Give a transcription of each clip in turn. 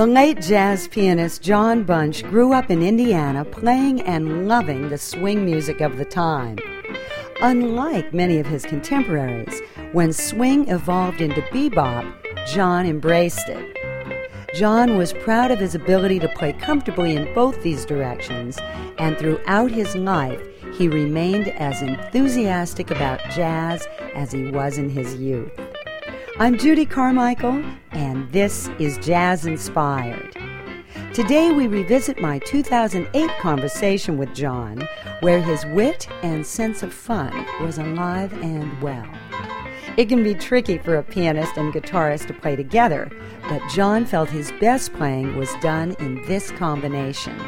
The late jazz pianist John Bunch grew up in Indiana playing and loving the swing music of the time. Unlike many of his contemporaries, when swing evolved into bebop, John embraced it. John was proud of his ability to play comfortably in both these directions, and throughout his life, he remained as enthusiastic about jazz as he was in his youth. I'm Judy Carmichael, and this is Jazz Inspired. Today we revisit my 2008 conversation with John, where his wit and sense of fun was alive and well. It can be tricky for a pianist and guitarist to play together, but John felt his best playing was done in this combination.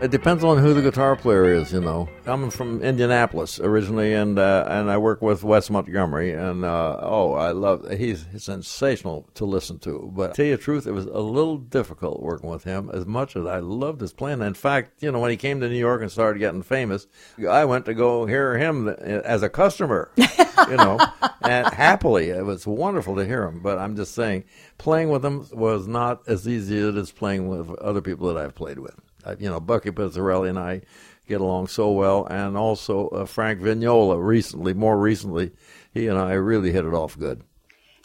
It depends on who the guitar player is, you know. I'm from Indianapolis originally, and uh, and I work with Wes Montgomery, and uh, oh, I love he's, he's sensational to listen to. But to tell you the truth, it was a little difficult working with him. As much as I loved his playing, in fact, you know, when he came to New York and started getting famous, I went to go hear him as a customer, you know, and happily, it was wonderful to hear him. But I'm just saying, playing with him was not as easy as playing with other people that I've played with you know, Bucky Pizzarelli and I get along so well, and also uh, Frank Vignola recently, more recently, he and I really hit it off good.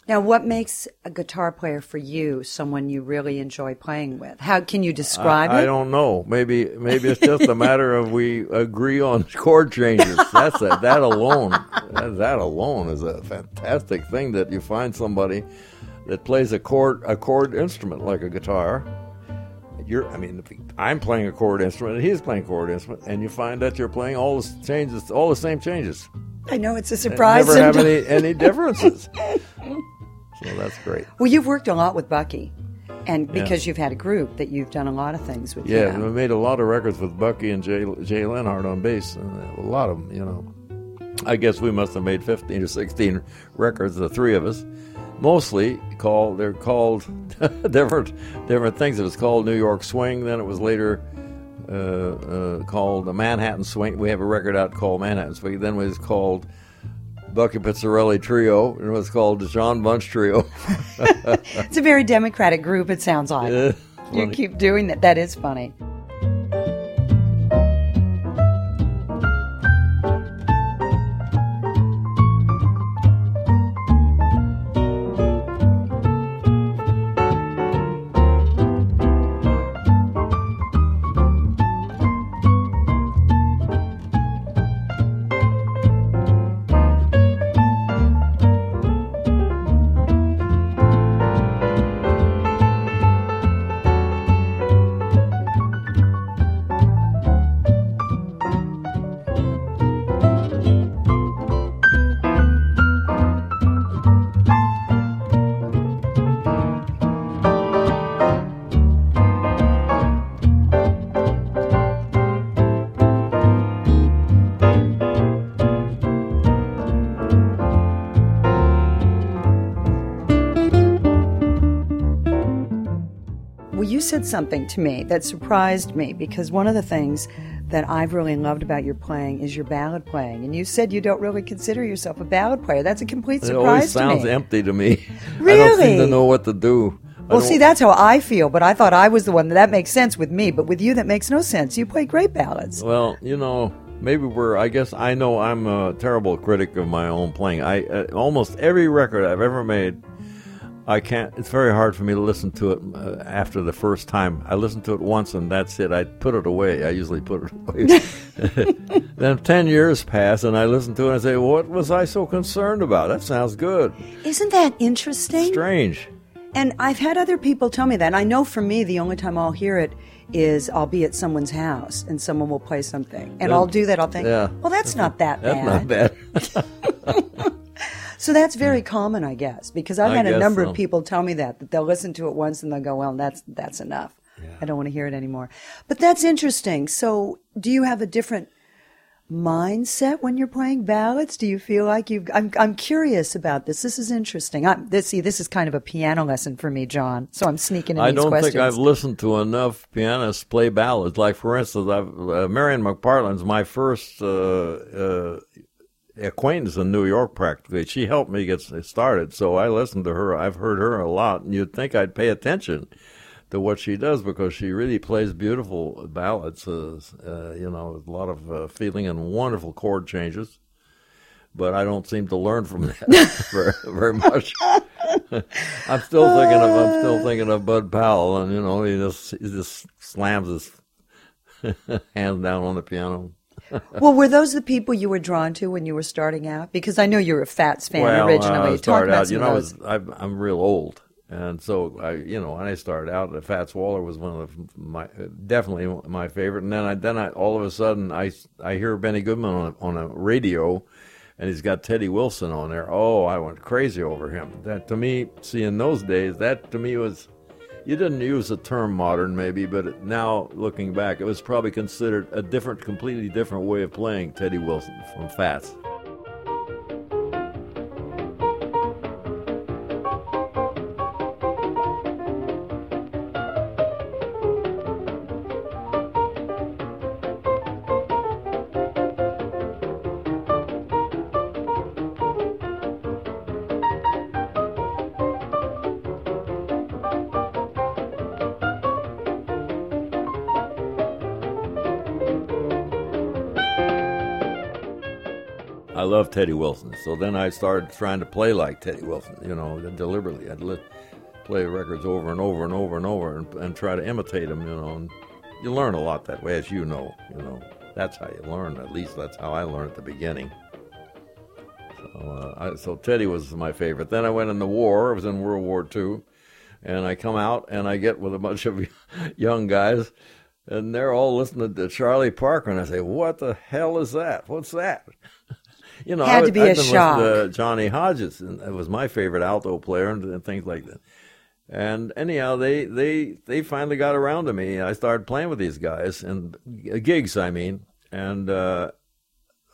Now, what makes a guitar player for you someone you really enjoy playing with? How can you describe I, it? I don't know. Maybe maybe it's just a matter of we agree on chord changes. That's a, that alone. That, that alone is a fantastic thing that you find somebody that plays a chord a chord instrument like a guitar you're I mean I'm playing a chord instrument and he's playing a chord instrument and you find that you're playing all the changes all the same changes. I know it's a surprise. And never have any any differences. so that's great. Well, you've worked a lot with Bucky. And because yeah. you've had a group that you've done a lot of things with. Yeah, we made a lot of records with Bucky and Jay, Jay Leonhart on bass, and a lot of them, you know. I guess we must have made 15 or 16 records, the three of us mostly called they're called different different things. It was called New York Swing. Then it was later uh, uh, called the Manhattan Swing. We have a record out called Manhattan Swing. Then it was called Bucky Pizzarelli Trio. And it was called the John Bunch Trio. it's a very democratic group. It sounds like uh, you keep doing that. That is funny. Said something to me that surprised me because one of the things that I've really loved about your playing is your ballad playing. And you said you don't really consider yourself a ballad player. That's a complete surprise it always sounds empty to me. Really? I don't seem to know what to do. Well, see, that's how I feel, but I thought I was the one that, that makes sense with me, but with you that makes no sense. You play great ballads. Well, you know, maybe we're I guess I know I'm a terrible critic of my own playing. I uh, almost every record I've ever made I can't. It's very hard for me to listen to it uh, after the first time. I listen to it once and that's it. I put it away. I usually put it away. then ten years pass and I listen to it and I say, "What was I so concerned about? That sounds good." Isn't that interesting? Strange. And I've had other people tell me that. And I know for me, the only time I'll hear it is I'll be at someone's house and someone will play something, and I'll do that. I'll think, yeah. "Well, that's not that bad." That's not bad. So that's very common, I guess, because I've I had a number so. of people tell me that that they'll listen to it once and they'll go, "Well, that's that's enough. Yeah. I don't want to hear it anymore." But that's interesting. So, do you have a different mindset when you're playing ballads? Do you feel like you've? I'm I'm curious about this. This is interesting. I'm, this see, this is kind of a piano lesson for me, John. So I'm sneaking in I don't questions. think I've listened to enough pianists play ballads. Like for instance, I've, uh, Marian McPartland's my first uh, uh, acquaintance in New York practically. She helped me get started, so I listened to her. I've heard her a lot, and you'd think I'd pay attention to what she does because she really plays beautiful ballads. Uh, uh, you know, a lot of uh, feeling and wonderful chord changes. But I don't seem to learn from that very, very much. I'm still thinking of I'm still thinking of Bud Powell, and you know he just he just slams his hands down on the piano. Well, were those the people you were drawn to when you were starting out? Because I know you're a Fats fan well, originally. I started out, you know, I was, I'm, I'm real old, and so I, you know, when I started out, Fats Waller was one of my definitely my favorite. And then I, then I, all of a sudden, I, I hear Benny Goodman on a, on a radio, and he's got Teddy Wilson on there. Oh, I went crazy over him. That to me, see, in those days, that to me was. You didn't use the term modern, maybe, but now looking back, it was probably considered a different, completely different way of playing Teddy Wilson from Fats. Love Teddy Wilson. So then I started trying to play like Teddy Wilson, you know, deliberately. I'd let, play records over and over and over and over and, and try to imitate him, you know. And you learn a lot that way, as you know. You know, that's how you learn. At least that's how I learned at the beginning. So, uh, I, so Teddy was my favorite. Then I went in the war. I was in World War II, and I come out and I get with a bunch of young guys, and they're all listening to Charlie Parker, and I say, "What the hell is that? What's that?" You know, Had I, to be I've a shock. to Johnny Hodges, and it was my favorite alto player, and, and things like that. And anyhow, they they they finally got around to me. I started playing with these guys and gigs, I mean, and uh,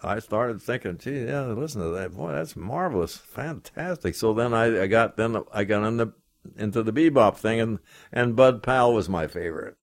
I started thinking, gee, yeah, listen to that, boy, that's marvelous, fantastic. So then I, I got then I got in the, into the bebop thing, and and Bud Powell was my favorite.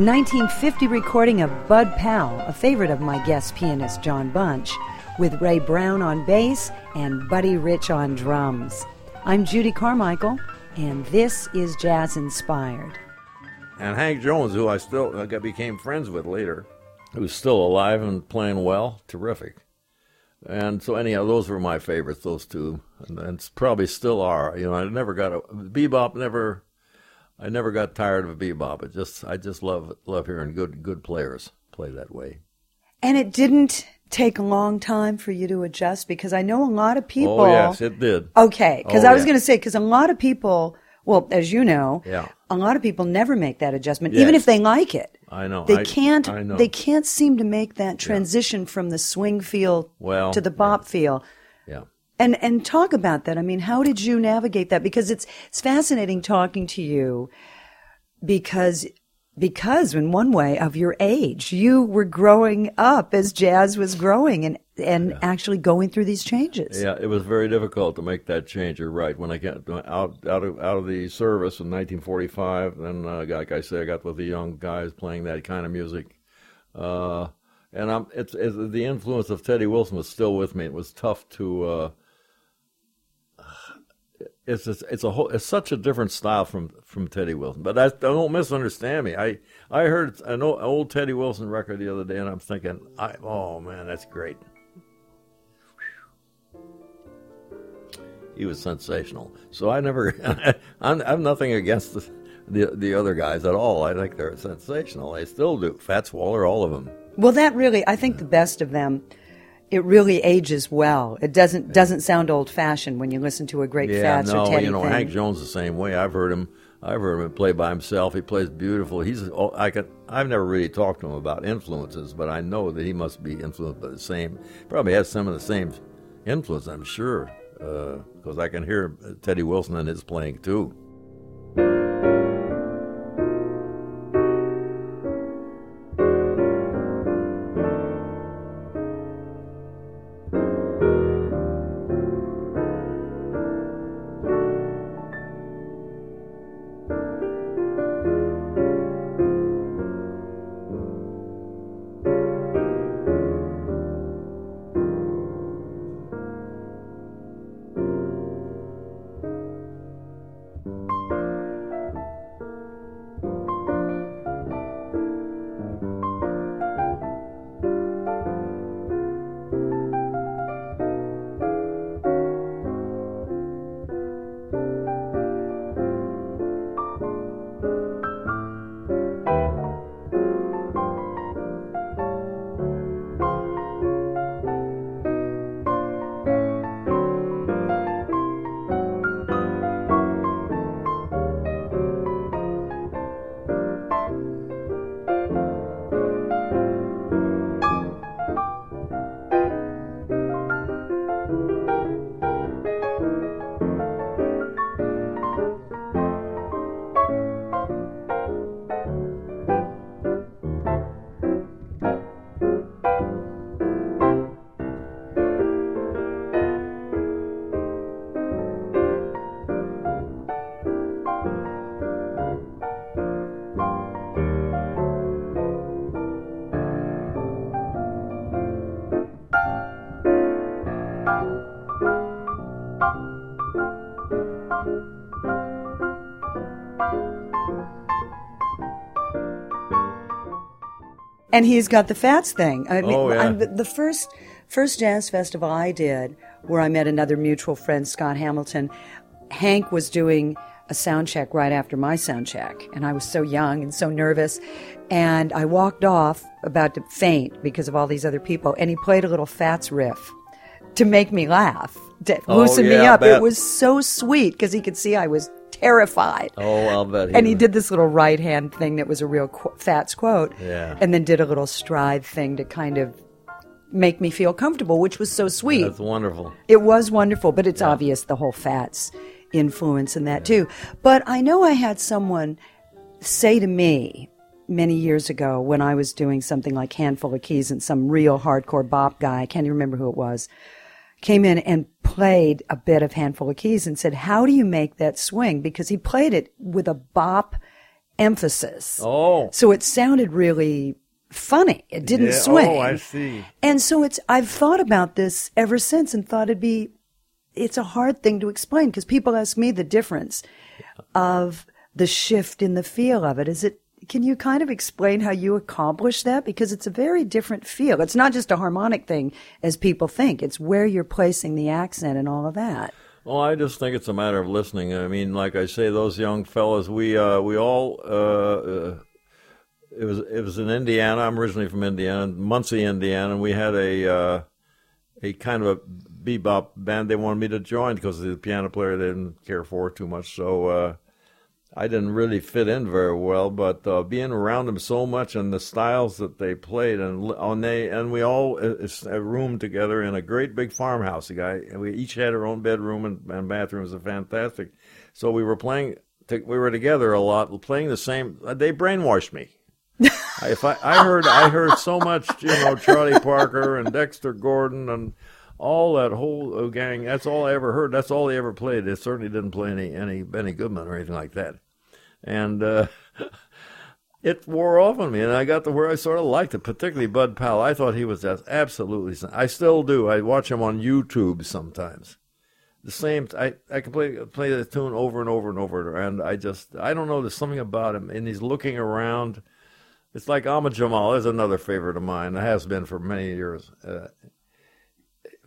A 1950 recording of Bud Powell, a favorite of my guest pianist John Bunch, with Ray Brown on bass and Buddy Rich on drums. I'm Judy Carmichael, and this is Jazz Inspired. And Hank Jones, who I still I became friends with later, who's still alive and playing well, terrific. And so, anyhow, those were my favorites, those two, and, and probably still are. You know, I never got a bebop. Never, I never got tired of bebop. It just, I just love love hearing good good players play that way. And it didn't take a long time for you to adjust because I know a lot of oh, people. Oh yes, it did. Okay, because Oh, I was yeah. going to say because a lot of people, well, as you know, Yeah. a lot of people never make that adjustment, even if they like it. I know. They I- can't. I know. They can't seem to make that transition from the swing feel Well, to the bop feel. Yeah. And and talk about that. I mean, how did you navigate that? Because it's it's fascinating talking to you because because in one way of your age, you were growing up as jazz was growing and and actually going through these changes. Yeah, it was very difficult to make that change. You're right. When I got out out of out of the service in 1945, then uh, like I say, I got with the young guys playing that kind of music. Uh, and I'm it's, it's the influence of Teddy Wilson was still with me. It was tough to. Uh, it's it's, a whole, it's such a different style from from Teddy Wilson. But I, don't misunderstand me. I I heard an old, old Teddy Wilson record the other day, and I'm thinking, I, oh man, that's great. He was sensational. So I never, I'm, I'm nothing against the, the the other guys at all. I think they're sensational. They still do. Fats Waller, all of them. Well, that really, I think the best of them it really ages well. It doesn't yeah. doesn't sound old fashioned when you listen to a great yeah, Fats no, or Teddy you know thing. Hank Jones the same way. I've heard him. I've heard him play by himself. He plays beautiful. He's I can I've never really talked to him about influences, but I know that he must be influenced by the same. Probably has some of the same influence. I'm sure because uh, I can hear Teddy Wilson in his playing too. And he's got the Fats thing. I mean, oh, yeah. the first first jazz festival I did, where I met another mutual friend, Scott Hamilton. Hank was doing a sound check right after my sound check, and I was so young and so nervous, and I walked off about to faint because of all these other people, and he played a little Fats riff to make me laugh, to oh, loosen yeah, me up. It was so sweet because he could see I was terrified. Oh, I'll bet. He and he did this little right hand thing that was a real qu- Fats quote. Yeah. And then did a little stride thing to kind of make me feel comfortable, which was so sweet. That's wonderful. It was wonderful, but it's yeah. obvious the whole Fats influence in that yeah. too. But I know I had someone say to me many years ago when I was doing something like Handful of Keys and some real hardcore bop guy, I can't even remember who it was, came in and played a bit of Handful of Keys and said, How do you make that swing? Because he played it with a bop emphasis. Oh. So it sounded really funny. It didn't yeah. swing. Oh, I see. And so it's, I've thought about this ever since and thought it'd be, it's a hard thing to explain because people ask me the difference of the shift in the feel of it. Is it can you kind of explain how you accomplish that? Because it's a very different feel. It's not just a harmonic thing as people think. It's where you're placing the accent and all of that. Well, I just think it's a matter of listening. I mean, like I say, those young fellas, we uh, we all. Uh, uh, it was it was in Indiana. I'm originally from Indiana, Muncie, Indiana, and we had a uh, a kind of a bebop band. They wanted me to join because the piano player they didn't care for too much. So uh, I didn't really fit in very well, but uh, being around them so much and the styles that they played, and on they and we all uh, a uh, room together in a great big farmhouse. The guy, and we each had our own bedroom and, and bathroom. It was fantastic. So we were playing. We were together a lot, playing the same. Uh, they brainwashed me. if I, I heard, I heard so much, you know, Charlie Parker and Dexter Gordon and all that whole uh, gang. That's all I ever heard. That's all they ever played. They certainly didn't play any any Benny Goodman or anything like that. And uh, it wore off on me, and I got to where I sort of liked it, particularly Bud Powell. I thought he was just absolutely. I still do. I watch him on YouTube sometimes. The same. I I can play play the tune over and over and over, and I just I don't know. There's something about him, and he's looking around. It's like Ahmad Jamal is another favorite of mine. It has been for many years. Uh,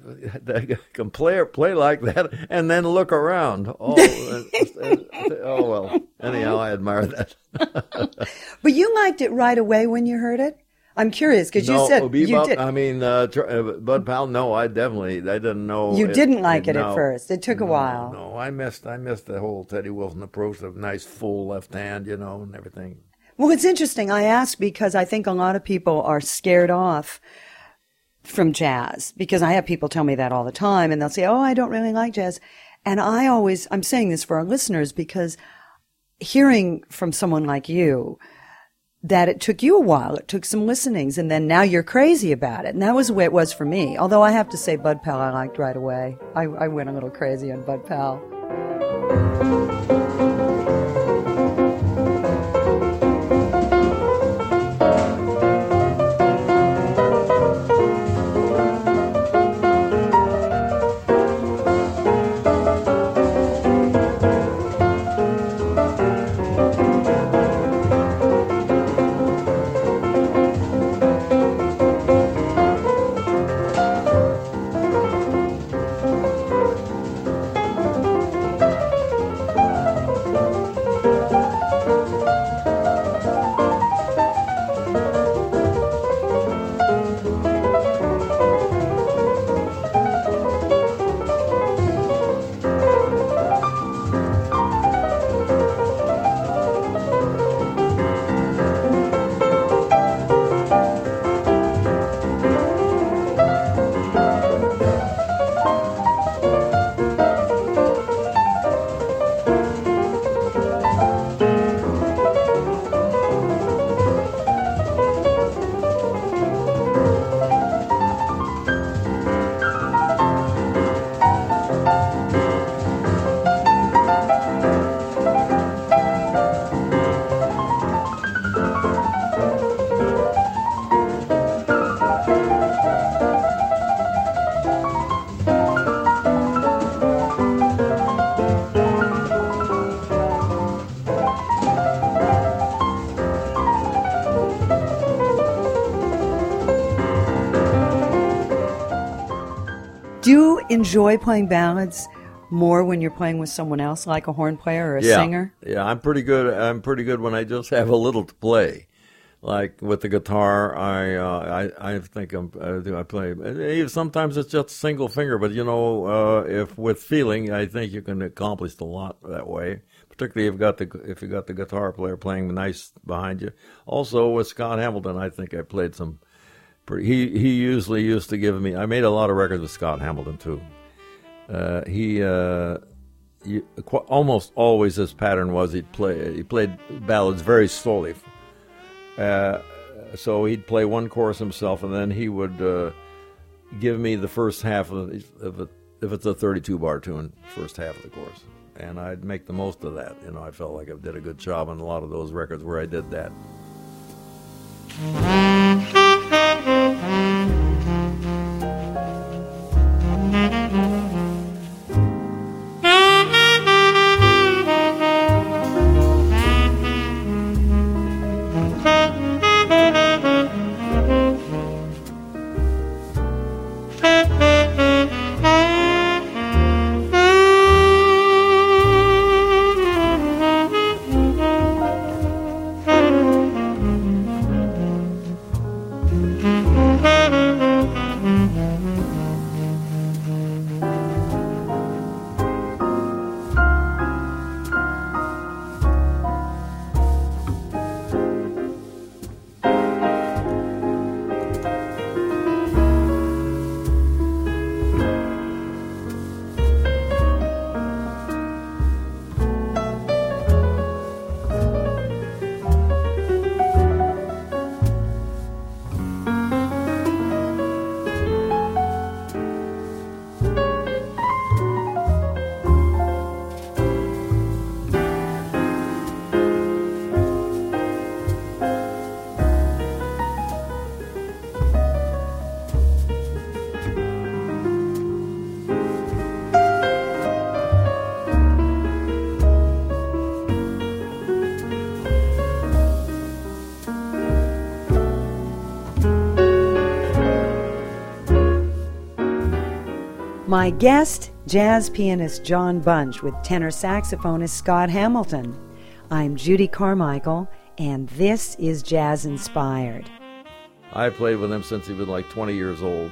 they can play play like that and then look around. Oh, oh well. Anyhow, I admire that. but you liked it right away when you heard it. I'm curious because no, you said Bebop, you did. I mean, uh, uh, Bud Powell. No, I definitely I didn't know. You it, didn't like it, no, at first. It took no, a while. No, I missed I missed the whole Teddy Wilson approach of nice full left hand, you know, and everything. Well, it's interesting. I asked because I think a lot of people are scared off from jazz because I have people tell me that all the time and they'll say, Oh, I don't really like jazz. And I always, I'm saying this for our listeners because hearing from someone like you that it took you a while, it took some listenings and then now you're crazy about it. And that was the way it was for me. Although I have to say Bud Powell I liked right away. I, I went a little crazy on Bud Powell. Enjoy playing ballads more when you're playing with someone else, like a horn player or a yeah. singer? Yeah, I'm pretty good. I'm pretty good when I just have a little to play. Like with the guitar, I uh, I I think I'm, I, I play. Sometimes it's just single finger, but you know, uh, if with feeling, I think you can accomplish a lot that way. Particularly if you got the if you got the guitar player playing nice behind you. Also with Scott Hamilton, I think I played some he he usually used to give me. I made a lot of records with Scott Hamilton too. Uh, he uh, you, almost always his pattern was he'd play he played ballads very slowly. Uh, so he'd play one chorus himself, and then he would uh, give me the first half of it, if it's a 32 bar tune, first half of the chorus, and I'd make the most of that. You know, I felt like I did a good job on a lot of those records where I did that. My guest, jazz pianist John Bunch with tenor saxophonist Scott Hamilton. I'm Judy Carmichael, and this is Jazz Inspired. I played with him since he was like 20 years old.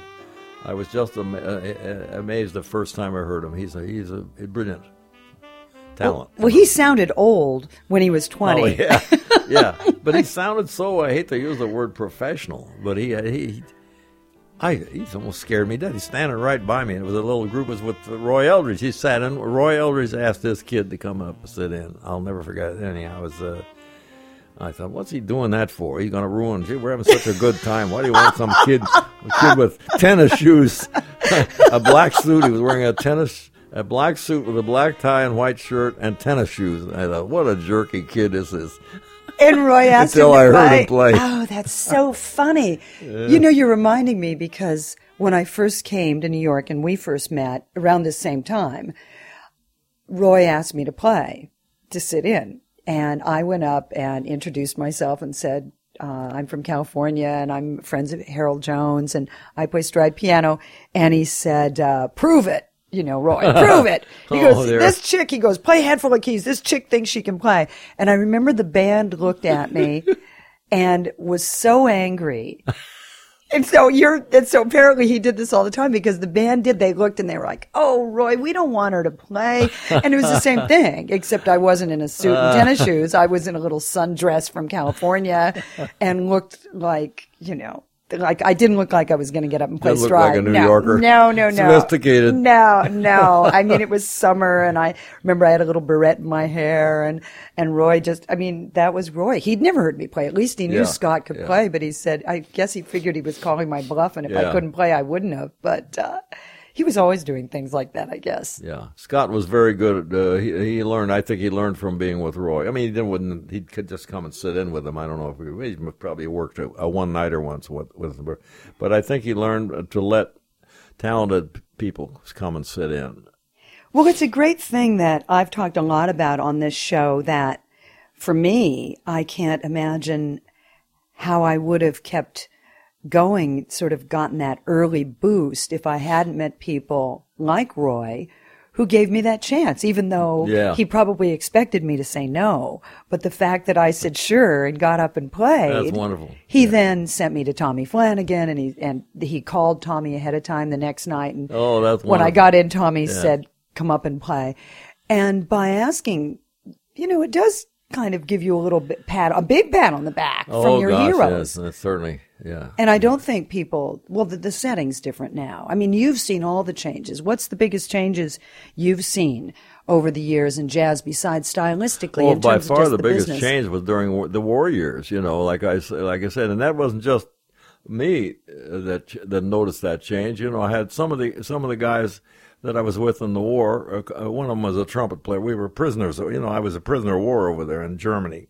I was just am- uh, amazed the first time I heard him. He's a, he's a, brilliant talent. Well, he sounded old when he was 20. Oh, yeah, yeah. But he sounded so. I hate to use the word professional, but he he. I, he's almost scared me dead. He's standing right by me. It was a little group. It was with Roy Eldridge. He sat in. Roy Eldridge asked this kid to come up and sit in. I'll never forget it. Anyhow, I was. Uh, I thought, what's he doing that for? He's going to ruin. Gee, we're having such a good time. Why do you want some kid, kid with tennis shoes, a black suit? He was wearing a tennis, a black suit with a black tie and white shirt and tennis shoes. I thought, what a jerky kid this is. And Roy asked Until him to I play. him play. Oh, that's so funny. You know, you're reminding me because when I first came to New York and we first met around the same time, Roy asked me to play, to sit in. And I went up and introduced myself and said, uh, I'm from California and I'm friends of Harold Jones and I play stride piano. And he said, uh, prove it. You know, Roy, prove it. He Oh, goes, there. this chick, he goes, play Handful of Keys. This chick thinks she can play. And I remember the band looked at me and was so angry. And so you're, and so apparently he did this all the time because the band did. They looked and they were like, "Oh, Roy, we don't want her to play." And it was the same thing, except I wasn't in a suit and tennis uh. shoes. I was in a little sundress from California, and looked like you know, like I didn't look like I was going to get up and play stride. like no, Yorker. No, no, no. Sophisticated. No, no. I mean, it was summer, and I remember I had a little barrette in my hair, and and Roy just, I mean, that was Roy. He'd never heard me play. At least he knew Yeah, Scott could yeah. play, but he said, I guess he figured he was calling my bluff, and if I couldn't play, I wouldn't have. But uh, he was always doing things like that, I guess. Yeah, Scott was very good. At, uh, he, he learned. I think he learned from being with Roy. I mean, he didn't. Wouldn't, he could just come and sit in with him. I don't know if we he probably worked a, a one nighter once with with him, but I think he learned to let talented people come and sit in. Well, it's a great thing that I've talked a lot about on this show that for me, I can't imagine how I would have kept going, sort of gotten that early boost if I hadn't met people like Roy who gave me that chance, even though Yeah. he probably expected me to say no. But the fact that I said sure and got up and played. That's wonderful. He then sent me to Tommy Flanagan and he, and he called Tommy ahead of time the next night. And Oh, that's when I got in, Tommy said, come up and play. And by asking, you know, it does kind of give you a little bit pat, a big pat on the back oh from your gosh, heroes. yes, certainly, yeah. And I don't think people, well, the, the setting's different now. I mean, you've seen all the changes. What's the biggest changes you've seen over the years in jazz besides stylistically? Well, in by terms of far the, the biggest business? change was during war- the war years. You know, like I like I said, and that wasn't just me uh, that that noticed that change. You know, I had some of the some of the guys that I was with in the war. Uh, uh, one of them was a trumpet player. We were prisoners. You know, I was a prisoner of war over there in Germany,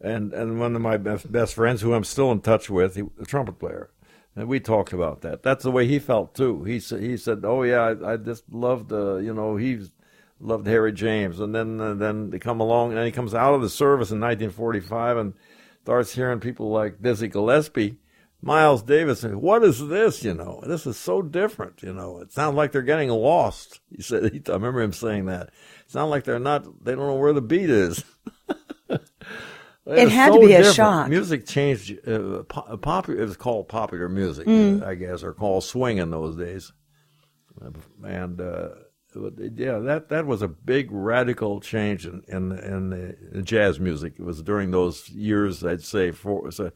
and and one of my best, friends, who I'm still in touch with, a trumpet player. And we talked about that. That's the way he felt too. He said, "He said, oh yeah, I, I just loved, uh, you know, he's loved Harry James, and then uh, then they come along, and he comes out of the service in 1945 and starts hearing people like Dizzy Gillespie, Miles Davis. What is this? You know, this is so different. You know, it sounds like they're getting lost. He said. He, I remember him saying that. It sounds like they're not. They don't know where the beat is. It had to be a shock. Music changed. Uh, po- popular. It was called popular music, Mm. uh, I guess, or called swing in those days. And uh, yeah, that that was a big radical change in in, in the jazz music. It was during those years, I'd say, for, so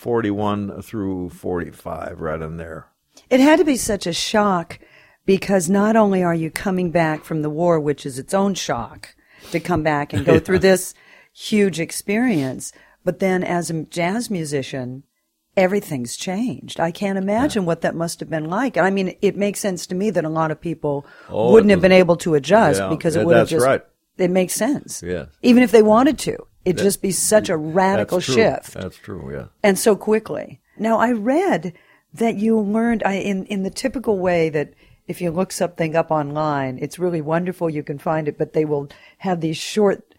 41 through 45, right in there. It had to be such a shock because not only are you coming back from the war, which is its own shock to come back and go through this huge experience, but then as a jazz musician, everything's changed. I can't imagine what that must have been like. And I mean, it makes sense to me that a lot of people Oh, wouldn't it have been able to adjust Yeah, because it would have that's just, right. it makes sense. Yes. Even if they wanted to, it'd just be such a radical That's shift That's true. Yeah. and so quickly. Now, I read that you learned I, in in the typical way that if you look something up online, it's really wonderful. You can find it, but they will have these short,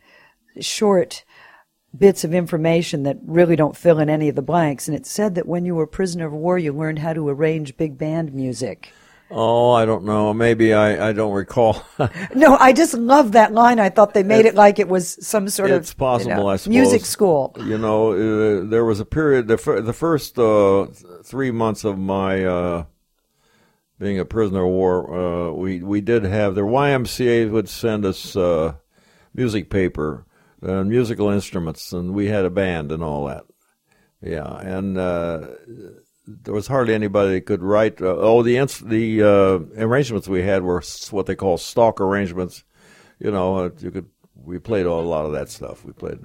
short bits of information that really don't fill in any of the blanks. And it said that when you were prisoner of war, you learned how to arrange big band music. Oh, I don't know. Maybe I, I don't recall. No, I just love that line. I thought they made it like it was some sort of it's possible, you know, I suppose. music school. You know, uh, there was a period. The, the first uh, three months of my uh, being a prisoner of war, uh, we we did have the YMCA would send us uh, music paper, and musical instruments, and we had a band and all that. Yeah, and uh, there was hardly anybody that could write. Uh, oh, the the uh, arrangements we had were what they call stock arrangements. You know, uh, you could we played a lot of that stuff. We played.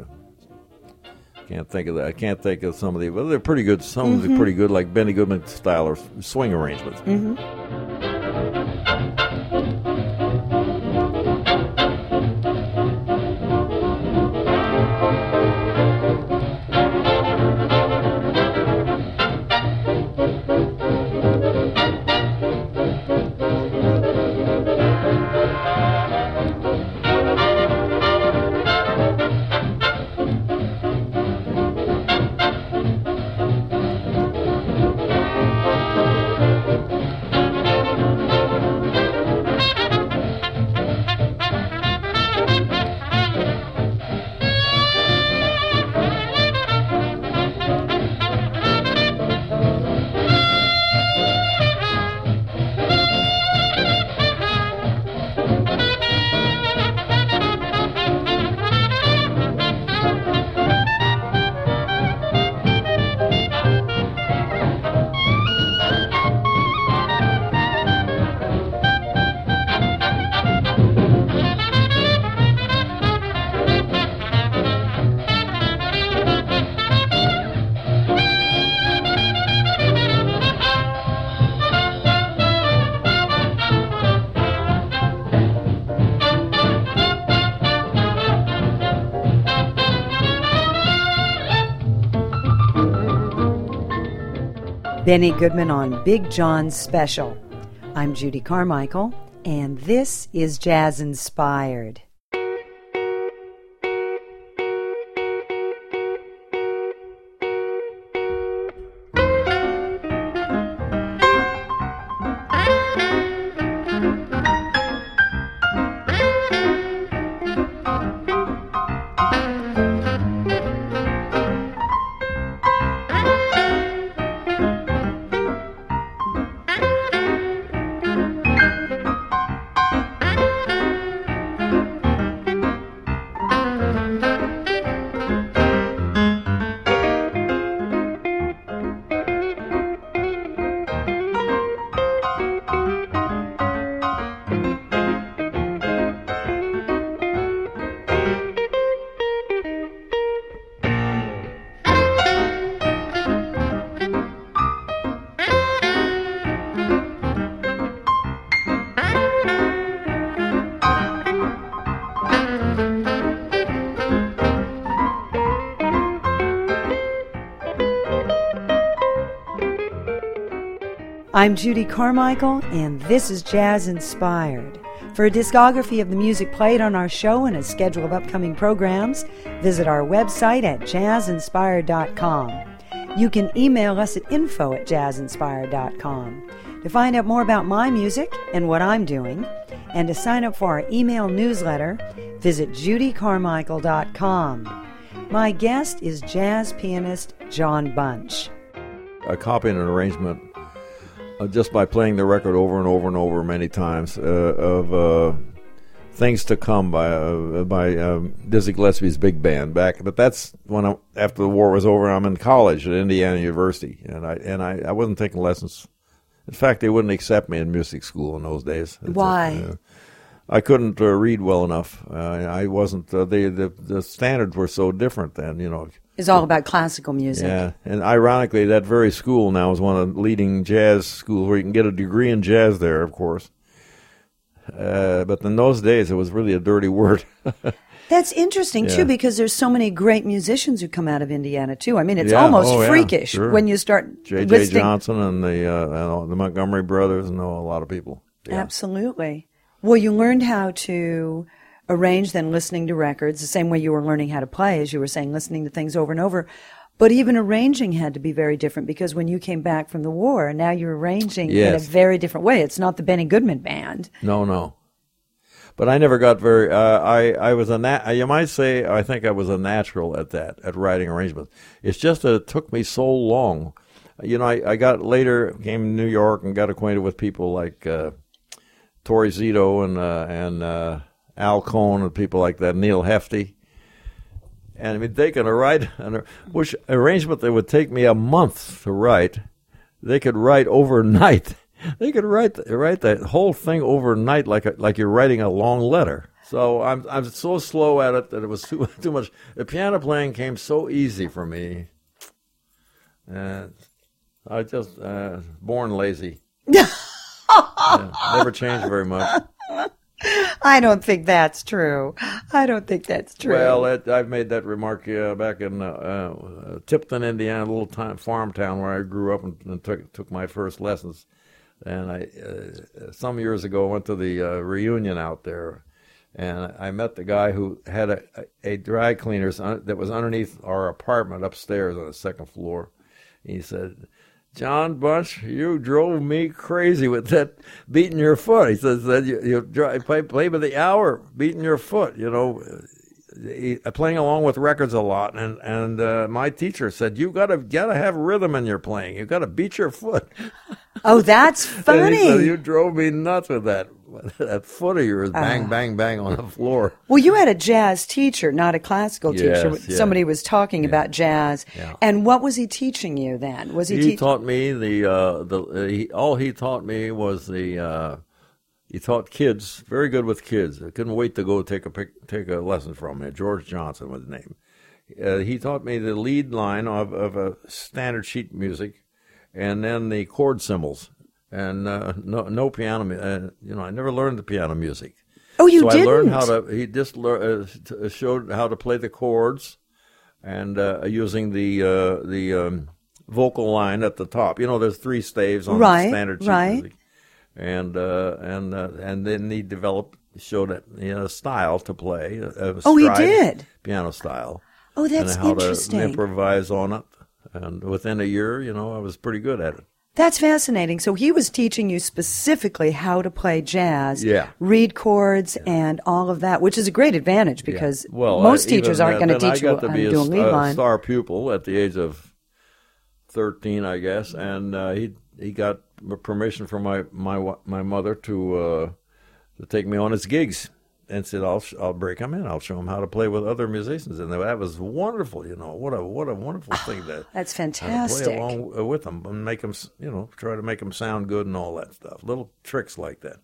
Can't think of that. I can't think of some of the. Well, they're pretty good. Some of them are pretty good, like Benny Goodman style or swing arrangements. Benny Goodman on Big John's Special. I'm Judy Carmichael, and this is Jazz Inspired. I'm Judy Carmichael, and this is Jazz Inspired. For a discography of the music played on our show and a schedule of upcoming programs, visit our website at jazzinspired.com. You can email us at info at jazzinspired.com. To find out more about my music and what I'm doing, and to sign up for our email newsletter, visit judycarmichael.com. My guest is jazz pianist John Bunch. a copy and an arrangement uh, just by playing the record over and over and over many times uh, of uh, "Things to Come" by uh, by um, Dizzy Gillespie's big band back. But that's when I, after the war was over. I'm in college at Indiana University, and I and I, I wasn't taking lessons. In fact, they wouldn't accept me in music school in those days. It's, Why? I couldn't uh, read well enough. I wasn't. Uh, the, the the standards were so different then. You know, It's all about classical music. yeah, and ironically, that very school now is one of the leading jazz schools where you can get a degree in jazz there, of course. Uh, but in those days, it was really a dirty word. That's interesting Yeah. too, because there's so many great musicians who come out of Indiana too. I mean, it's Yeah. almost Oh, yeah. freakish Sure. when you start J.J. Johnson and the uh, and the Montgomery brothers know a lot of people. Yeah. Absolutely. Well, you learned how to arrange then listening to records the same way you were learning how to play, as you were saying, listening to things over and over. But even arranging had to be very different because when you came back from the war, now you're arranging in a very different way. It's not the Benny Goodman band. No, no. But I never got very. Uh, I I was a nat. You might say I think I was a natural at that at writing arrangements. It's just that it took me so long. You know, I, I got later came to New York and got acquainted with people like uh, Torrie Zito and uh, and uh, Al Cohn and people like that, Neal Hefti. And I mean, they can write an which arrangement that would take me a month to write, they could write overnight. They could write write that whole thing overnight, like a, like you're writing a long letter. So I'm I'm so slow at it that it was too too much. The piano playing came so easy for me, and I just uh, born lazy. Yeah, never changed very much. I don't think that's true. I don't think that's true. Well, that, I've made that remark uh, back in uh, uh, Tipton, Indiana, a little time, farm town where I grew up and, and took took my first lessons. And I, uh, some years ago, went to the uh, reunion out there, and I met the guy who had a, a dry cleaners un- that was underneath our apartment upstairs on the second floor. He said, John Bunch, you drove me crazy with that beating your foot. He says that you, you dri- play, play by the hour beating your foot, you know, playing along with records a lot. And, and uh, my teacher said, you gotta, gotta have rhythm in your playing. You gotta beat your foot. oh, that's funny. said, you drove me nuts with that. That foot of yours, bang, Ah. bang, bang on the floor. Well, you had a jazz teacher, not a classical teacher. Yes. Somebody was talking about jazz. Yeah. And what was he teaching you then? Was he, he teaching? taught me the uh, the uh, he, all he taught me was the uh, he taught kids very good with kids. I couldn't wait to go take a pic, take a lesson from him. George Johnson was his name. Uh, he taught me the lead line of of a standard sheet music, and then the chord symbols, and uh, no no piano. Uh, you know, I never learned the piano music. oh, you so didn't. I learned how to. He just uh, t- showed how to play the chords, and uh, using the uh, the um, vocal line at the top. You know, there's three staves on Right, standard sheet right. music, and uh, and uh, and then he developed showed it you know style to play. A, a Oh, he did? piano style. Oh, that's and how interesting. to improvise on it. And within a year, you know, I was pretty good at it. That's fascinating. So he was teaching you specifically how to play jazz, Yeah. read chords, and all of that, which is a great advantage because Well, most I- teachers aren't going to teach you to how be to a, lead line. star pupil at the age of thirteen, I guess, and uh, he he got permission from my my my mother to uh, to take me on his gigs, and said I'll I'll break him in. I'll show him how to play with other musicians, and that was wonderful. You know what a what a wonderful ah, thing that. That's fantastic. play along with them and make them, you know, try to make them sound good and all that stuff. Little tricks like that.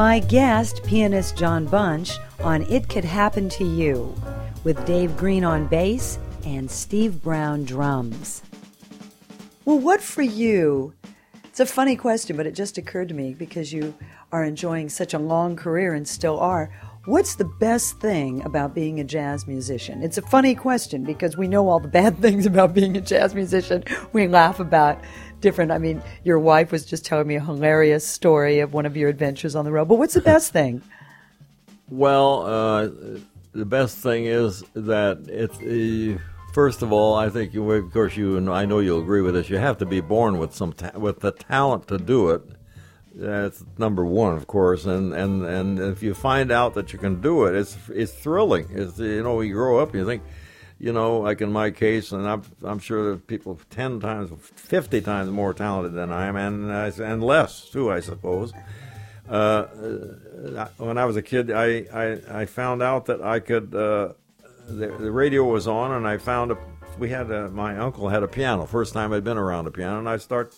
My guest, pianist John Bunch, on It Could Happen to You, with Dave Green on bass and Steve Brown drums. Well, what for you? It's a funny question, but it just occurred to me because you are enjoying such a long career and still are. What's the best thing about being a jazz musician? It's a funny question because we know all the bad things about being a jazz musician. We laugh about different. I mean, your wife was just telling me a hilarious story of one of your adventures on the road. But what's the best thing? Well, uh, the best thing is that it's. Uh, first of all, I think, you, of course, you and I know you'll agree with this. You have to be born with some ta- with the talent to do it that's number one, of course, and, and, and if you find out that you can do it, it's it's thrilling. It's you know you grow up and you think, you know, like in my case, and I'm I'm sure that people ten times, fifty times more talented than I am, and and less too, I suppose. Uh, uh, when I was a kid, I, I, I found out that I could. Uh, the, the radio was on, and I found a. We had a, my uncle had a piano. First time I'd been around a piano, and I start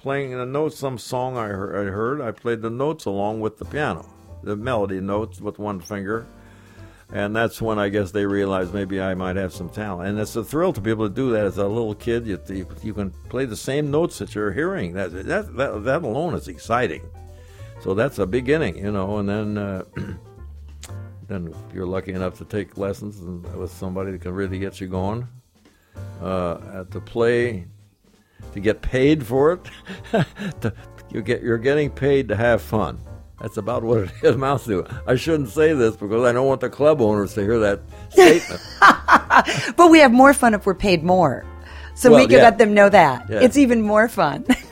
playing the notes, some song I heard, I played the notes along with the piano, the melody notes with one finger. And that's when I guess they realized maybe I might have some talent. And it's a thrill to be able to do that as a little kid. You, you can play the same notes that you're hearing. That, that, that, that alone is exciting. So that's a beginning, you know. And then, uh, then you're lucky enough to take lessons with somebody that can really get you going. Uh, to play to get paid for it. to, you get you're getting paid to have fun. That's about what it amounts to. I shouldn't say this because I don't want the club owners to hear that statement. but we have more fun if we're paid more. So well, we can yeah. let them know that. Yeah. It's even more fun.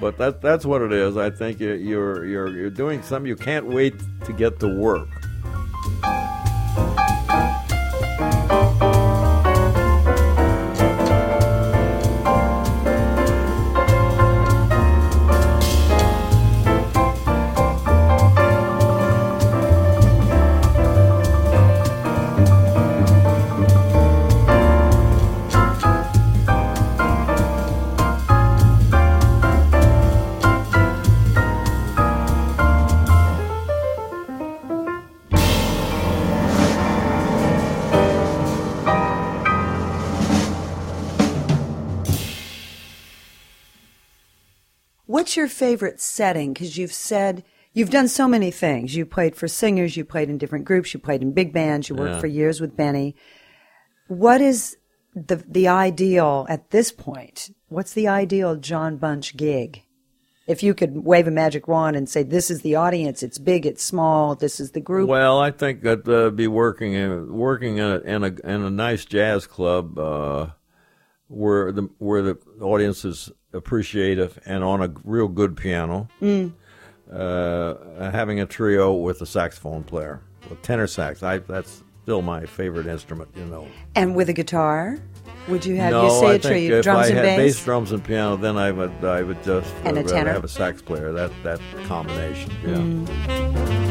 but that that's what it is. I think you're you're you're doing something you can't wait to get to work. What's your favorite setting? Because you've said you've done so many things. You played for singers, you played in different groups, you played in big bands, you worked yeah. for years with Benny. What is the the ideal at this point? What's the ideal John Bunch gig? If you could wave a magic wand and say, "This is the audience. It's big. It's small. This is the group." Well, I think that uh, be working in working in a, in a in a nice jazz club uh, where the where the audience is appreciative and on a real good piano. Mm. Uh, having a trio with a saxophone player, with tenor sax. I, that's still my favorite instrument, you know. And with a guitar, would you have no, you say I a trio? If drums I and had bass? bass, drums, and piano, then I would I would just and uh, a tenor? have a sax player. That that combination, yeah. Mm.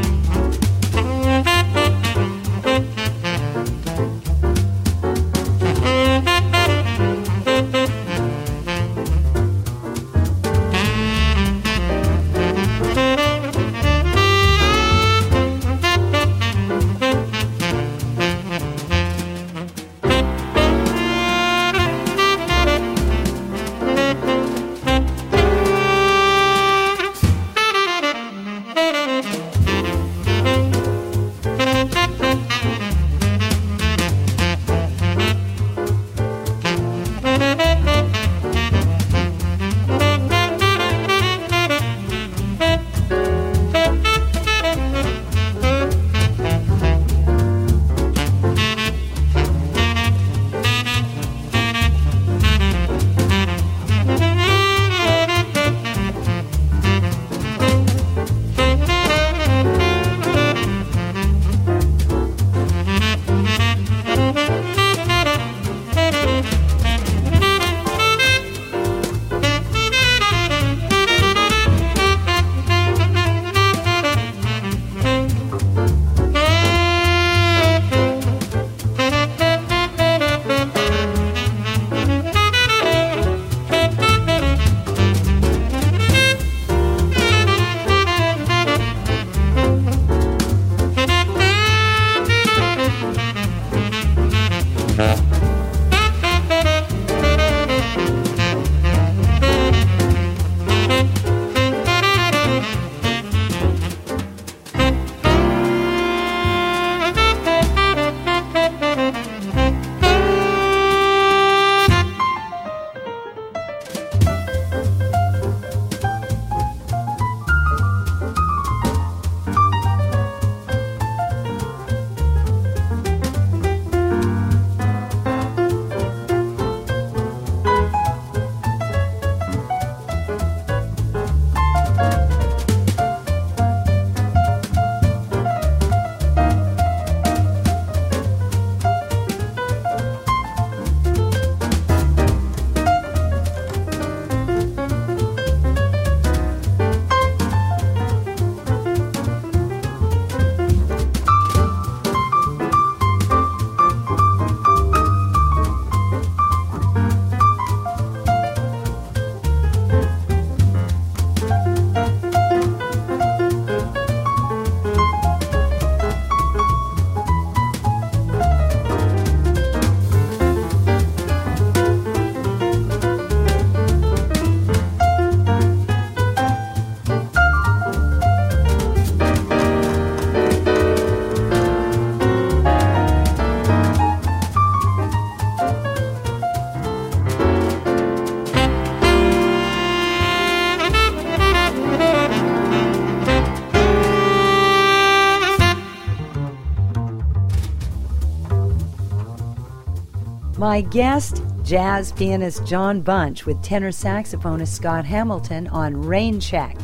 My guest, jazz pianist John Bunch with tenor saxophonist Scott Hamilton on Rain Check.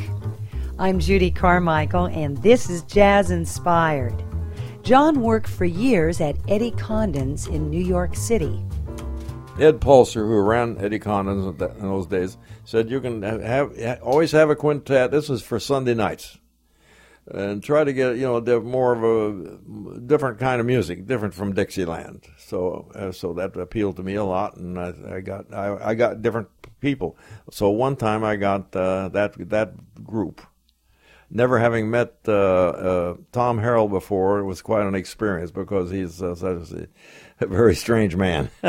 I'm Judy Carmichael, and this is Jazz Inspired. John worked for years at Eddie Condon's in New York City. Ed Polcer, who ran Eddie Condon's in those days, said you can have, have always have a quintet. This is for Sunday nights and try to get you know more of a different kind of music, different from Dixieland. So uh, so that appealed to me a lot, and I, I got I, I, got different people. So one time I got uh, that that group. Never having met uh, uh Tom Harrell before, it was quite an experience because he's uh, such a, a, very strange man.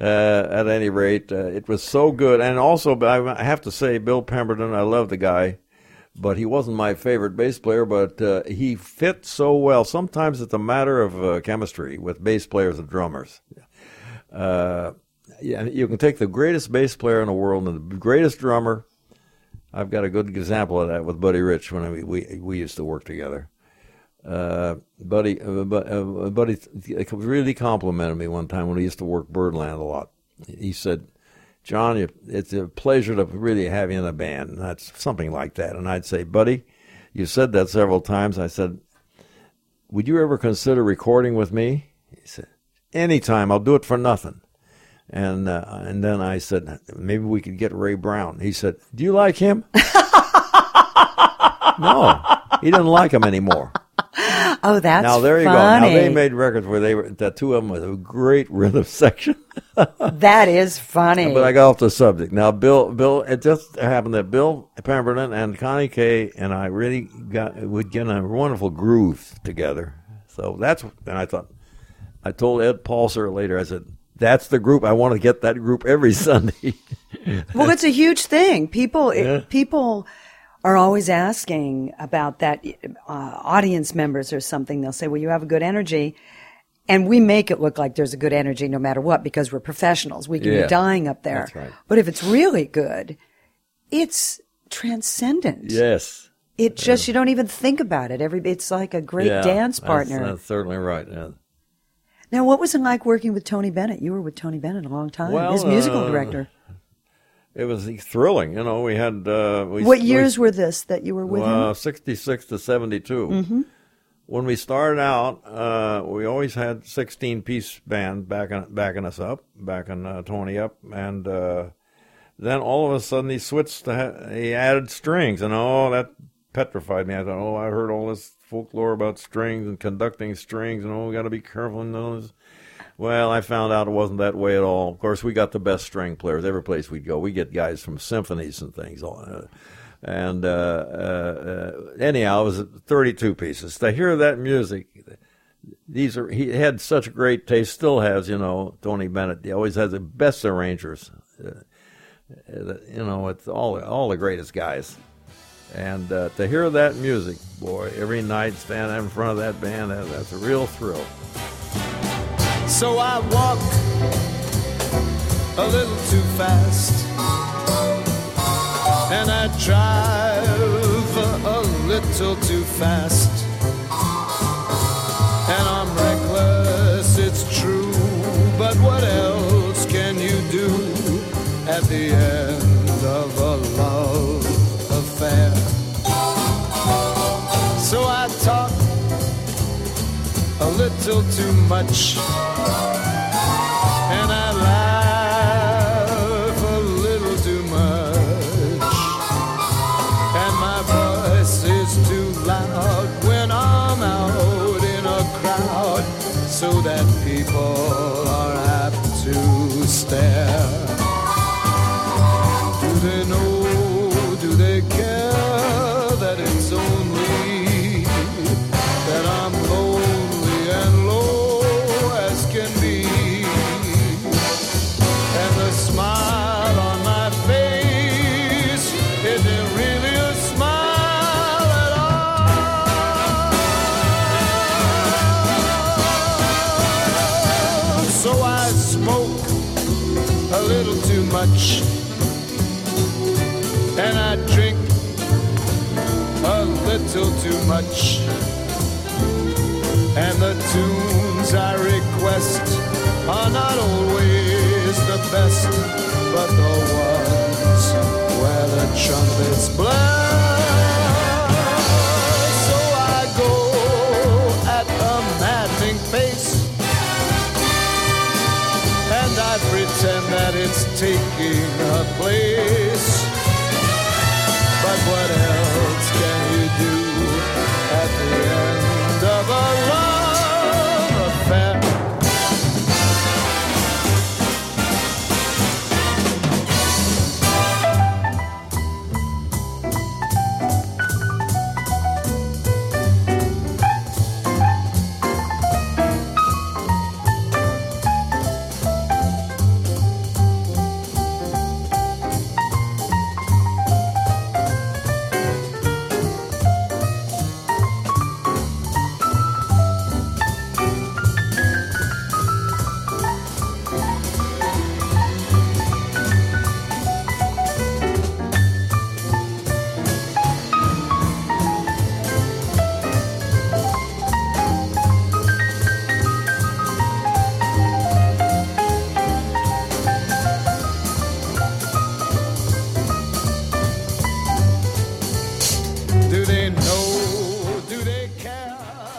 Uh, at any rate, it was so good, and also I have to say, Bill Pemberton, I love the guy but he wasn't my favorite bass player. But uh, he fit so well. Sometimes it's a matter of uh, chemistry with bass players and drummers. Uh, yeah, you can take the greatest bass player in the world and the greatest drummer. I've got a good example of that with Buddy Rich when we we, we used to work together. Uh, Buddy, uh, uh, Buddy really complimented me one time when we used to work Birdland a lot. He said, John, it's a pleasure to really have you in a band. That's something like that. And I'd say, buddy, you said that several times. I said, would you ever consider recording with me? He said, anytime. I'll do it for nothing. And uh, and then I said, maybe we could get Ray Brown. He said, do you like him? no, he didn't like him anymore. Oh, that's now there you funny. go. Now they made records where they were the two of them with a great rhythm section. that is funny. But I got off the subject. Now, Bill, Bill, it just happened that Bill Pemberton and Connie Kay and I really got would get a wonderful groove together. So that's and I thought I told Ed Polcer later. I said that's the group I want to get that group every Sunday. well, it's a huge thing. People, yeah. it, people are always asking about that uh, audience members or something. They'll say, well, you have a good energy. And we make it look like there's a good energy no matter what because we're professionals. We can yeah, be dying up there. Right. But if it's really good, it's transcendent. Yes. It just, yeah. you don't even think about it. Every, it's like a great yeah, dance partner. That's, that's certainly right. Now, what was it like working with Tony Bennett? You were with Tony Bennett a long time, well, his musical uh, director it was thrilling. You know, we had. Uh, we, what years we, were this that you were with uh, him? Sixty six to seventy two. mm mm-hmm. When we started out, uh, we always had sixteen piece band backing backing us up, backing uh, Tony up, and uh, then all of a sudden he switched. To ha- he added strings, and oh, that petrified me. I thought, oh, I heard all this folklore about strings and conducting strings, and oh, we got to be careful. And those well, I found out it wasn't that way at all. Of course, we got the best string players every place we'd go. We get guys from symphonies and things. Uh, and uh, uh, uh, anyhow, it was 32 pieces. To hear that music, these are he had such a great taste, still has, you know. Tony Bennett, he always has the best arrangers. Uh, uh, you know, it's all all the greatest guys. And uh, to hear that music, boy, every night standing in front of that band, that, that's a real thrill. So I walk a little too fast, and I drive a little too fast, little too much. The tunes I request are not always the best, but the ones where the trumpets blast. So I go at a maddening pace, and I pretend that it's taking a place.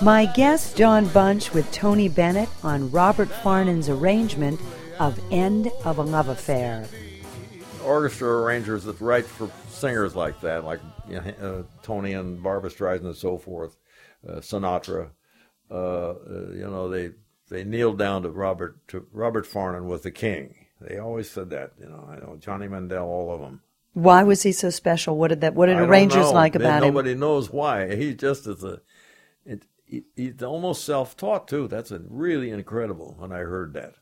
My guest, John Bunch, with Tony Bennett on Robert Farnon's arrangement of End of a Love Affair. orchestra arrangers that write for singers like that, like you know, uh, Tony and Barbra Streisand and so forth, uh, Sinatra. Uh, uh, you know, they they kneeled down to Robert to Robert Farnon was the king. They always said that. You know, I know Johnny Mandel, all of them. Why was he so special? What did that? What did arrangers like about him? Nobody knows why. He just is a. It, he's almost self-taught too. That's a really incredible. When I heard that,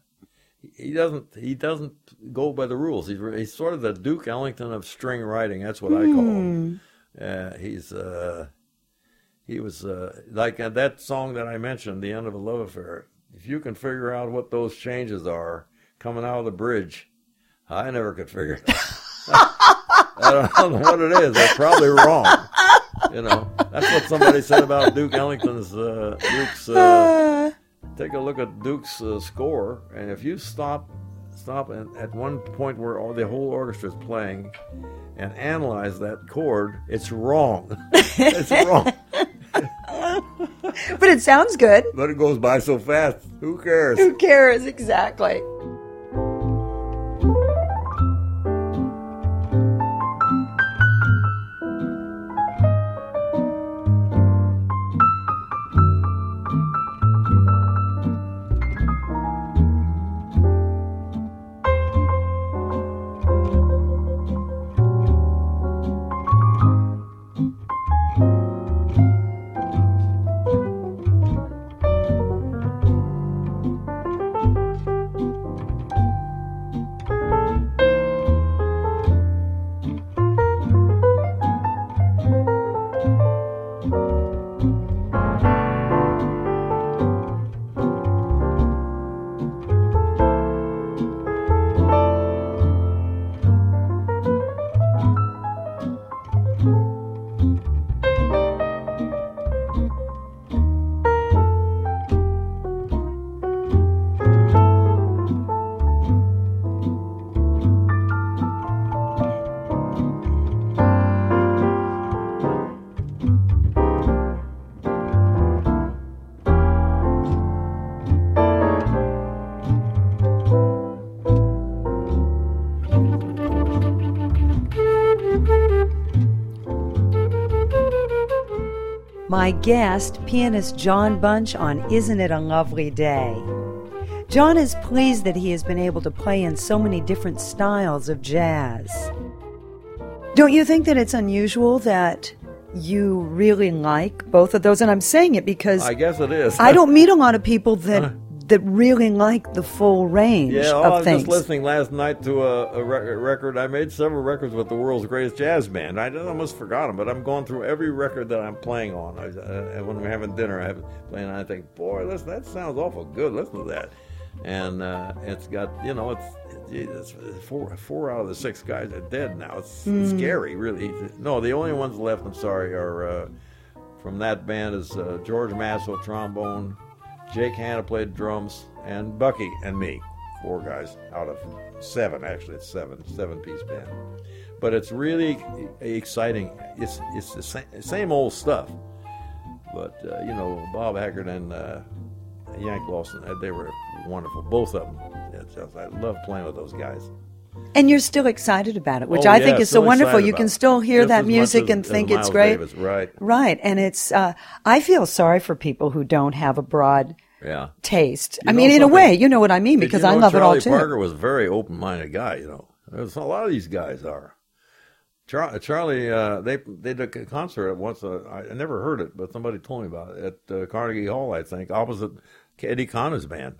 he doesn't. He doesn't go by the rules. He's, he's sort of the Duke Ellington of string writing. That's what I call him. Uh, he's. Uh, he was uh, like uh, that song that I mentioned, "The End of a Love Affair." If you can figure out what those changes are coming out of the bridge, I never could figure it out. I don't, I don't know what it is. They're probably wrong. You know, that's what somebody said about Duke Ellington's uh, Duke's. Uh, take a look at Duke's uh, score, and if you stop, stop at, at one point where all the whole orchestra is playing, and analyze that chord, it's wrong. it's wrong. but it sounds good. But it goes by so fast. Who cares? Who cares? Exactly. My guest, pianist John Bunch, on Isn't It a Lovely Day? John is pleased that he has been able to play in so many different styles of jazz. Don't you think that it's unusual that you really like both of those? And I'm saying it because I guess it is. I don't meet a lot of people that that really like the full range Yeah, well, of I was things. just listening last night to a, a rec- record. I made several records with the world's greatest jazz band. I almost forgot them, but I'm going through every record that I'm playing on. I, and when we're having dinner, I have playing. And I think, boy, listen, that sounds awful good. Listen to that. And uh, it's got, you know, it's Jesus, four four out of the six guys are dead now. It's scary, really. No, the only ones left. I'm sorry, are uh, from that band is uh, George Masso trombone, Jake Hanna played drums, and Bucky and me, four guys out of seven. Actually, it's seven, seven piece band. But it's really exciting. It's it's the same, same old stuff. But uh, you know, Bob Haggart and uh, Yank Lawson, uh, they were wonderful. Both of them. Just, I love playing with those guys. And you're still excited about it, which Oh, I yeah, think is so wonderful. You can still hear that music as- and think it's great. Davis, right? Right, and it's. Uh, I feel sorry for people who don't have a broad Yeah. taste. I mean, in a way, you know what I mean, because you I know love it all Charlie too. Parker was a very open-minded guy. You know, There's a lot of these guys are. Char- Charlie, uh, they they did a concert once. Uh, I I never heard it, but somebody told me about it at uh, Carnegie Hall, I think, opposite Eddie Condon's band.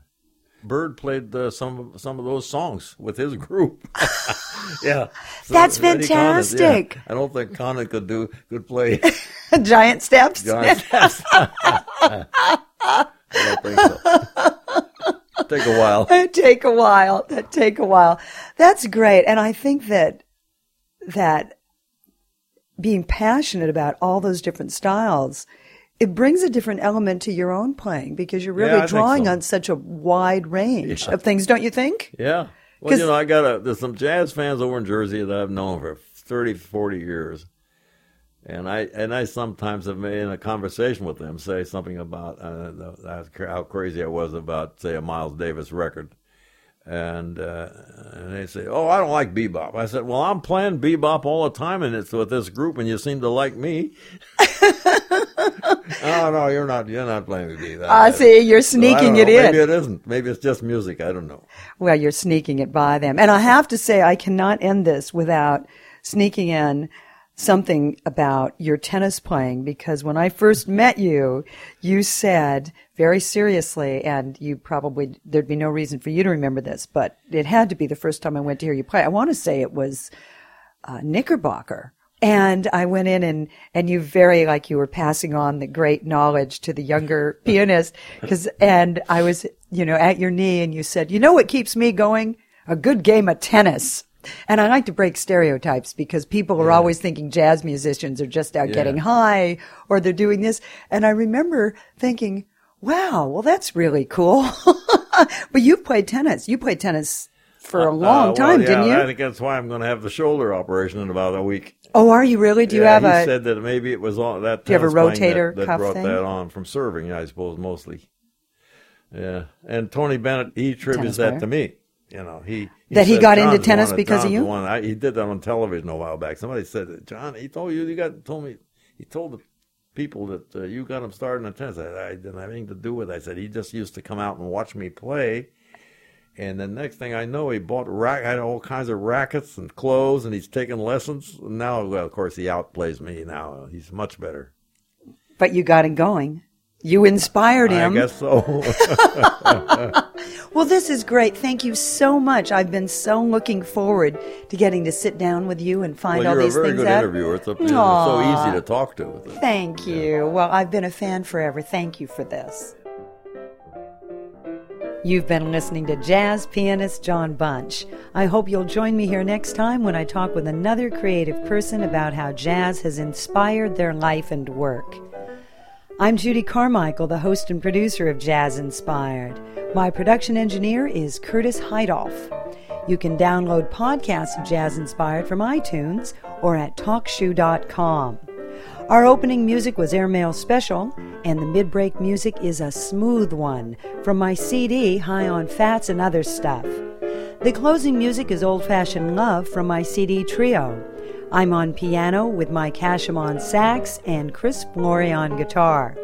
Bird played uh, some some of those songs with his group. yeah, So That's Condon's- yeah. fantastic. I don't think Connor could do could play Giant steps. John Steps. I don't think so. Take a while. It'd take a while. That'd take a while. That's great. And I think that that being passionate about all those different styles, it brings a different element to your own playing because you're really think drawing so. on such a wide range Yeah. of things, don't you think? Yeah. Well, you know, I got a, there's some jazz fans over in Jersey that I've known for 30, 40 years. And I and I sometimes have made in a conversation with them say something about uh, the- how crazy I was about say a Miles Davis record, and uh, and they say, "Oh, I don't like bebop." I said, "Well, I'm playing bebop all the time, and it's with this group, and you seem to like me." oh no, you're not. You're not playing with me. That- I see. You're So I sneaking know. it in. Maybe it isn't. Maybe it's just music. I don't know. Well, you're sneaking it by them. And I have to say, I cannot end this without sneaking in something about your tennis playing because when I first met you, you said very seriously, and you probably, there'd be no reason for you to remember this, but it had to be the first time I went to hear you play. I want to say it was uh, Knickerbocker. And I went in and, and you very like you were passing on the great knowledge to the younger pianist. Cause, and I was, you know, at your knee and you said, you know what keeps me going? A good game of tennis. And I like to break stereotypes because people are always thinking jazz musicians are just out Yeah. getting high or they're doing this. And I remember thinking, wow, well, that's really cool. but you played tennis. You played tennis for a Uh, long well, time, yeah, didn't you? I think that's why I'm going to have the shoulder operation in about a week. Oh, are you really? Do you yeah, have he a? said that maybe it was on that. Do you have a rotator that, that cuff brought thing? that on from serving? I suppose mostly. Yeah, and Tony Bennett he attributes Tennis that player. to me. You know, he, That he got into "John's the tennis because of you?" One. I, he did that on television a while back. Somebody said, "John, he told you you got told me he told the people that uh, you got him started in tennis." I, I didn't have anything to do with it. I said he just used to come out and watch me play. And the next thing I know, he bought rack, had all kinds of rackets and clothes, and he's taking lessons. Now, well, of course, he outplays me. Now he's much better. But you got him going. You inspired him. I guess so. Well, this is great. Thank you so much. I've been so looking forward to getting to sit down with you and find well, all you're a these very things good out. interviewer. It's, a, it's so easy to talk to. Thank you. Well, I've been a fan forever. Thank you for this. You've been listening to jazz pianist John Bunch. I hope you'll join me here next time when I talk with another creative person about how jazz has inspired their life and work. I'm Judy Carmichael, the host and producer of Jazz Inspired. My production engineer is Curtis Heidoff. You can download podcasts of Jazz Inspired from iTunes or at talkshoe.com. Our opening music was Airmail Special, and the mid break music is a smooth one from my CD, High on Fats and Other Stuff. The closing music is Old Fashioned Love from my CD Trio. I'm on piano with Mike Hashim on sax and Chris Flory on guitar.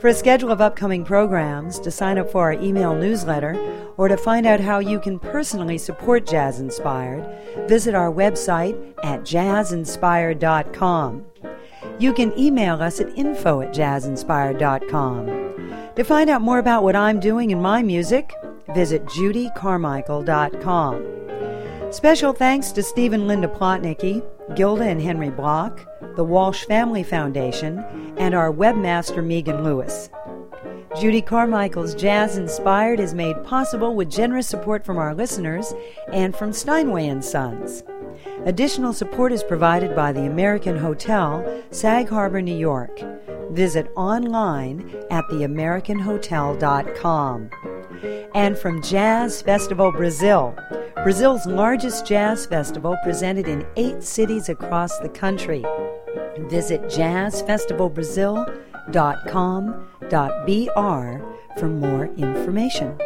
For a schedule of upcoming programs, to sign up for our email newsletter, or to find out how you can personally support Jazz Inspired, visit our website at jazzinspired.com. You can email us at info at jazzinspired.com. To find out more about what I'm doing in my music, visit judycarmichael.com. Special thanks to Stephen Linda Plotnicki, Gilda and Henry Block, the Walsh Family Foundation, and our webmaster Megan Lewis. Judy Carmichael's Jazz Inspired is made possible with generous support from our listeners and from Steinway and Sons. Additional support is provided by the American Hotel, Sag Harbor, New York. Visit online at theamericanhotel.com. And from Jazz Festival Brazil, Brazil's largest jazz festival presented in eight cities across the country. Visit jazzfestivalbrazil.com.br for more information.